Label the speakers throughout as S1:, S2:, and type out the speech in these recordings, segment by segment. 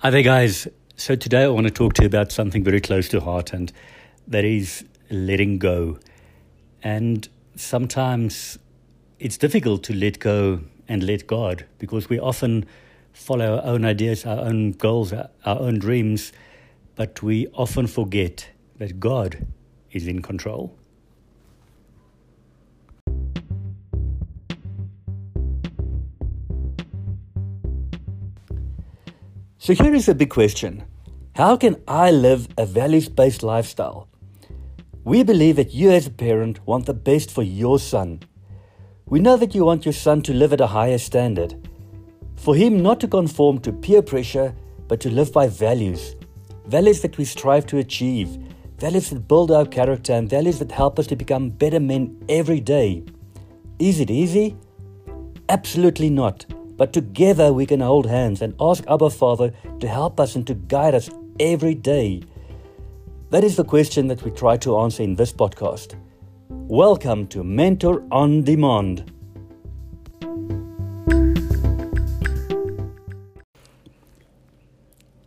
S1: Hi there, guys. So, today I want to talk to you about something very close to heart, and that is letting go. And sometimes it's difficult to let go and let God because we often follow our own ideas, our own goals, our own dreams, but we often forget that God is in control. So here is a big question How can I live a values based lifestyle? We believe that you, as a parent, want the best for your son. We know that you want your son to live at a higher standard, for him not to conform to peer pressure, but to live by values. Values that we strive to achieve, values that build our character, and values that help us to become better men every day. Is it easy? Absolutely not. But together we can hold hands and ask Abba Father to help us and to guide us every day. That is the question that we try to answer in this podcast. Welcome to Mentor on Demand.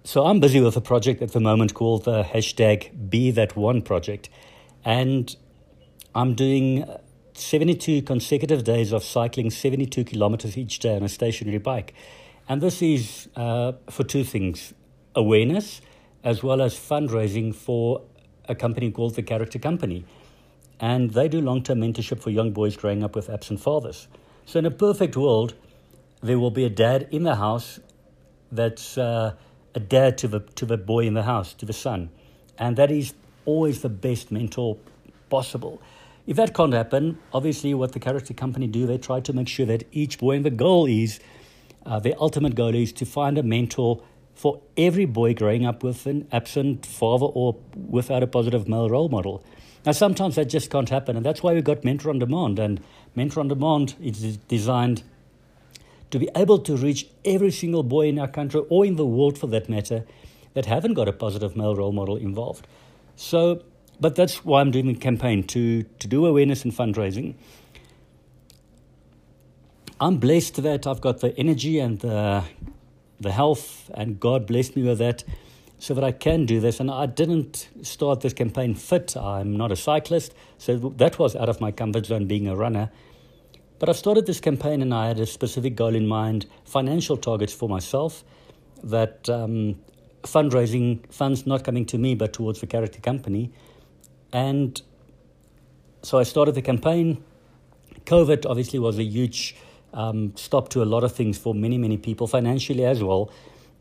S1: So I'm busy with a project at the moment called the hashtag Be That One project. And I'm doing 72 consecutive days of cycling 72 kilometers each day on a stationary bike. And this is uh, for two things awareness as well as fundraising for a company called the Character Company. And they do long term mentorship for young boys growing up with absent fathers. So, in a perfect world, there will be a dad in the house that's uh, a dad to the, to the boy in the house, to the son. And that is always the best mentor possible. If that can't happen, obviously, what the character company do, they try to make sure that each boy, and the goal is, uh, their ultimate goal is to find a mentor for every boy growing up with an absent father or without a positive male role model. Now, sometimes that just can't happen, and that's why we've got Mentor on Demand. And Mentor on Demand is designed to be able to reach every single boy in our country or in the world for that matter that haven't got a positive male role model involved. So but that's why I'm doing the campaign to, to do awareness and fundraising. I'm blessed that I've got the energy and the, the health, and God blessed me with that so that I can do this. And I didn't start this campaign fit. I'm not a cyclist, so that was out of my comfort zone being a runner. But I started this campaign and I had a specific goal in mind financial targets for myself that um, fundraising funds not coming to me but towards the character company and so I started the campaign. COVID obviously was a huge um, stop to a lot of things for many, many people, financially as well,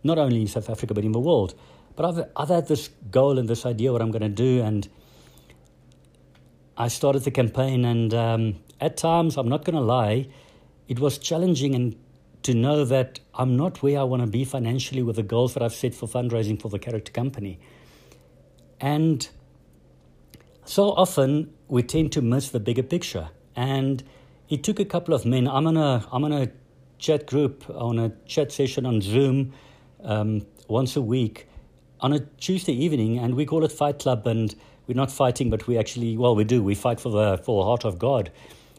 S1: not only in South Africa, but in the world. But I've, I've had this goal and this idea what I'm going to do. And I started the campaign. And um, at times, I'm not going to lie, it was challenging and to know that I'm not where I want to be financially with the goals that I've set for fundraising for the character company. And so often we tend to miss the bigger picture. And it took a couple of men. I'm on a, I'm on a chat group, on a chat session on Zoom um, once a week on a Tuesday evening, and we call it Fight Club. And we're not fighting, but we actually, well, we do. We fight for the, for the heart of God.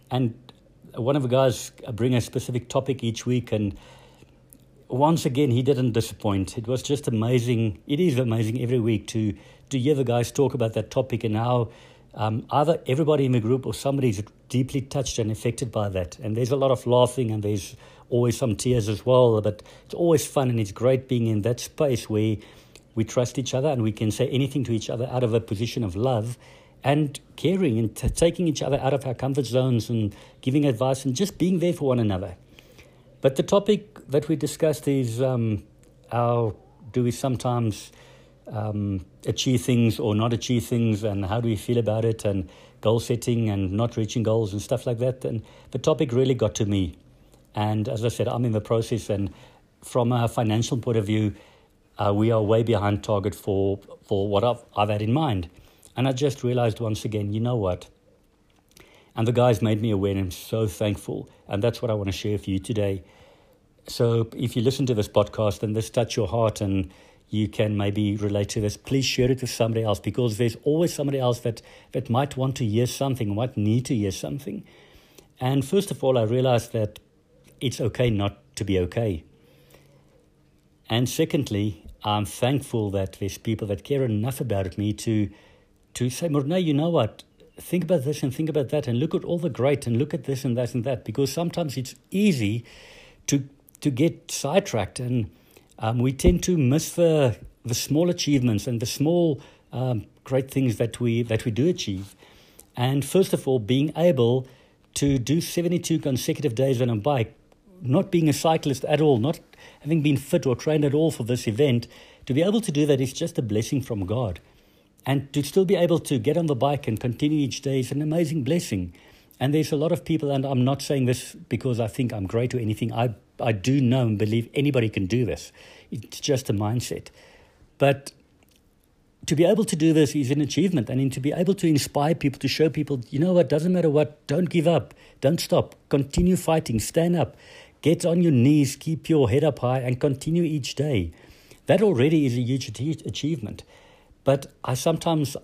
S1: And one of the guys bring a specific topic each week, and once again, he didn't disappoint. It was just amazing. It is amazing every week to to hear the guys talk about that topic and how um, either everybody in the group or somebody is deeply touched and affected by that. And there's a lot of laughing and there's always some tears as well. But it's always fun and it's great being in that space where we trust each other and we can say anything to each other out of a position of love and caring and t- taking each other out of our comfort zones and giving advice and just being there for one another. But the topic that we discussed is um, how do we sometimes um, achieve things or not achieve things, and how do we feel about it, and goal setting and not reaching goals and stuff like that. And the topic really got to me. And as I said, I'm in the process, and from a financial point of view, uh, we are way behind target for for what I've, I've had in mind. And I just realized once again, you know what? And the guys made me aware, and I'm so thankful. And that's what I want to share with you today. So if you listen to this podcast and this touch your heart and you can maybe relate to this, please share it with somebody else because there's always somebody else that, that might want to hear something, might need to hear something. And first of all, I realized that it's okay not to be okay. And secondly, I'm thankful that there's people that care enough about me to to say, Morne, you know what? Think about this and think about that and look at all the great and look at this and that and that because sometimes it's easy to to get sidetracked and um, we tend to miss the the small achievements and the small um, great things that we that we do achieve. And first of all, being able to do 72 consecutive days on a bike, not being a cyclist at all, not having been fit or trained at all for this event, to be able to do that is just a blessing from God. And to still be able to get on the bike and continue each day is an amazing blessing. And there's a lot of people, and I'm not saying this because I think I'm great or anything. I, I do know and believe anybody can do this. It's just a mindset. But to be able to do this is an achievement and to be able to inspire people to show people you know what doesn't matter what don't give up don't stop continue fighting stand up get on your knees keep your head up high and continue each day that already is a huge achievement but i sometimes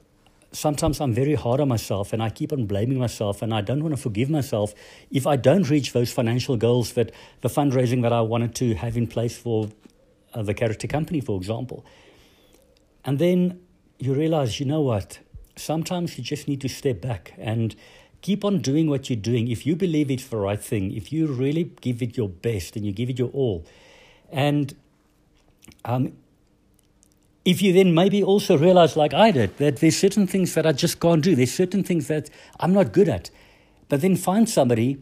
S1: sometimes i'm very hard on myself and i keep on blaming myself and i don't want to forgive myself if i don't reach those financial goals that the fundraising that i wanted to have in place for uh, the character company for example and then you realize, you know what? Sometimes you just need to step back and keep on doing what you're doing. If you believe it's the right thing, if you really give it your best and you give it your all, and um, if you then maybe also realize, like I did, that there's certain things that I just can't do, there's certain things that I'm not good at, but then find somebody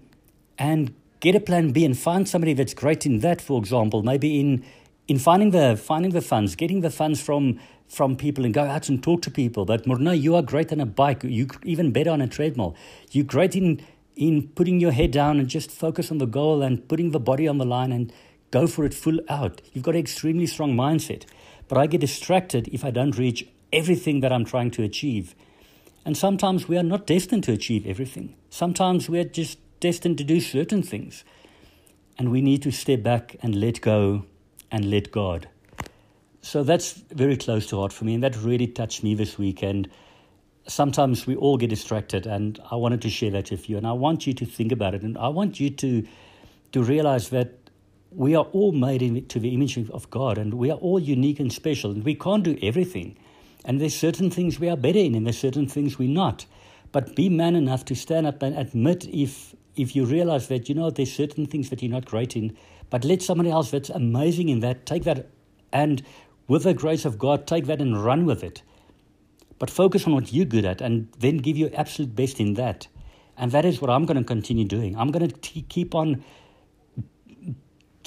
S1: and get a plan B and find somebody that's great in that, for example, maybe in in finding the finding the funds, getting the funds from from people and go out and talk to people. But Morne, you are great on a bike. You even better on a treadmill. You're great in in putting your head down and just focus on the goal and putting the body on the line and go for it full out. You've got an extremely strong mindset. But I get distracted if I don't reach everything that I'm trying to achieve. And sometimes we are not destined to achieve everything. Sometimes we're just destined to do certain things. And we need to step back and let go and let God. So that's very close to heart for me, and that really touched me this week. And sometimes we all get distracted, and I wanted to share that with you. And I want you to think about it, and I want you to to realize that we are all made in, to the image of God, and we are all unique and special, and we can't do everything. And there's certain things we are better in, and there's certain things we're not. But be man enough to stand up and admit if if you realize that you know there's certain things that you're not great in, but let somebody else that's amazing in that take that and with the grace of God, take that and run with it. But focus on what you're good at and then give your absolute best in that. And that is what I'm going to continue doing. I'm going to keep on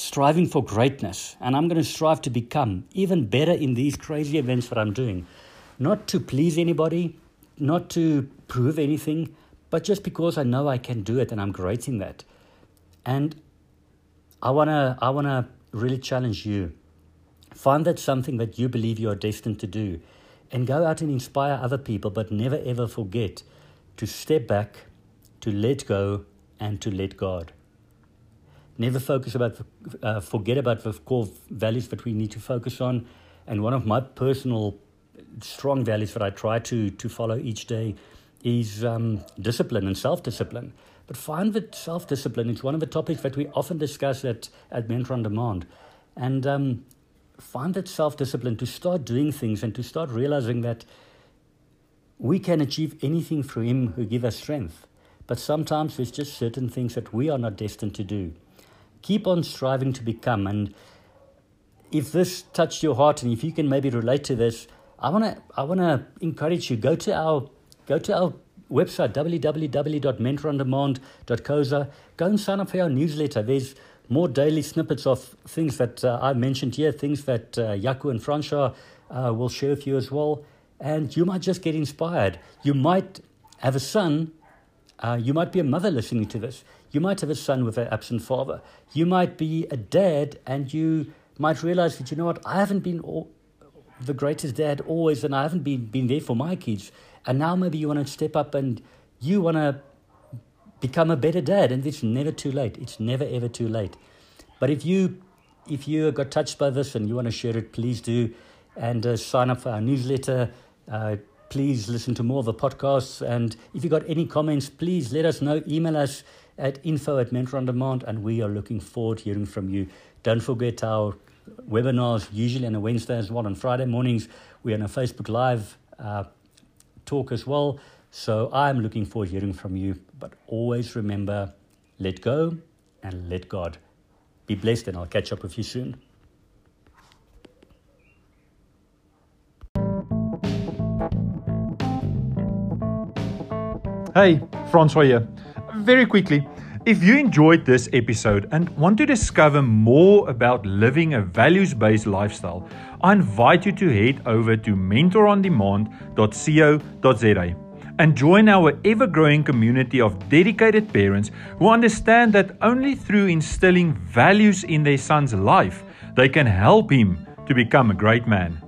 S1: striving for greatness and I'm going to strive to become even better in these crazy events that I'm doing. Not to please anybody, not to prove anything, but just because I know I can do it and I'm great in that. And I want to I want to really challenge you Find that something that you believe you are destined to do and go out and inspire other people, but never ever forget to step back, to let go, and to let God. Never focus about, uh, forget about the core values that we need to focus on. And one of my personal strong values that I try to, to follow each day is um, discipline and self discipline. But find that self discipline is one of the topics that we often discuss at, at Mentor on Demand. And um, find that self discipline to start doing things and to start realizing that we can achieve anything through Him who gives us strength. But sometimes there's just certain things that we are not destined to do. Keep on striving to become. And if this touched your heart and if you can maybe relate to this, I want to I want to encourage you go to our go to our website www.mentorondemand.co.za go and sign up for our newsletter. There's more daily snippets of things that uh, I mentioned here, things that uh, Jaco and Francois uh, will share with you as well. And you might just get inspired. You might have a son, uh, you might be a mother listening to this. You might have a son with an absent father. You might be a dad and you might realize that, you know what, I haven't been all, the greatest dad always and I haven't been, been there for my kids. And now maybe you want to step up and you want to become a better dad and it's never too late it's never ever too late but if you if you got touched by this and you want to share it please do and uh, sign up for our newsletter uh, please listen to more of the podcasts and if you got any comments please let us know email us at info at mentor on demand and we are looking forward to hearing from you don't forget our webinars usually on a Wednesday as well. On Friday mornings, we're on a Facebook Live uh, talk as well. So I'm looking forward to hearing from you. But always remember let go and let God. Be blessed, and I'll catch up with you soon.
S2: Hey, Francois here. Very quickly, if you enjoyed this episode and want to discover more about living a values based lifestyle, I invite you to head over to mentorondemand.co.za and join our ever growing community of dedicated parents who understand that only through instilling values in their son's life, they can help him to become a great man.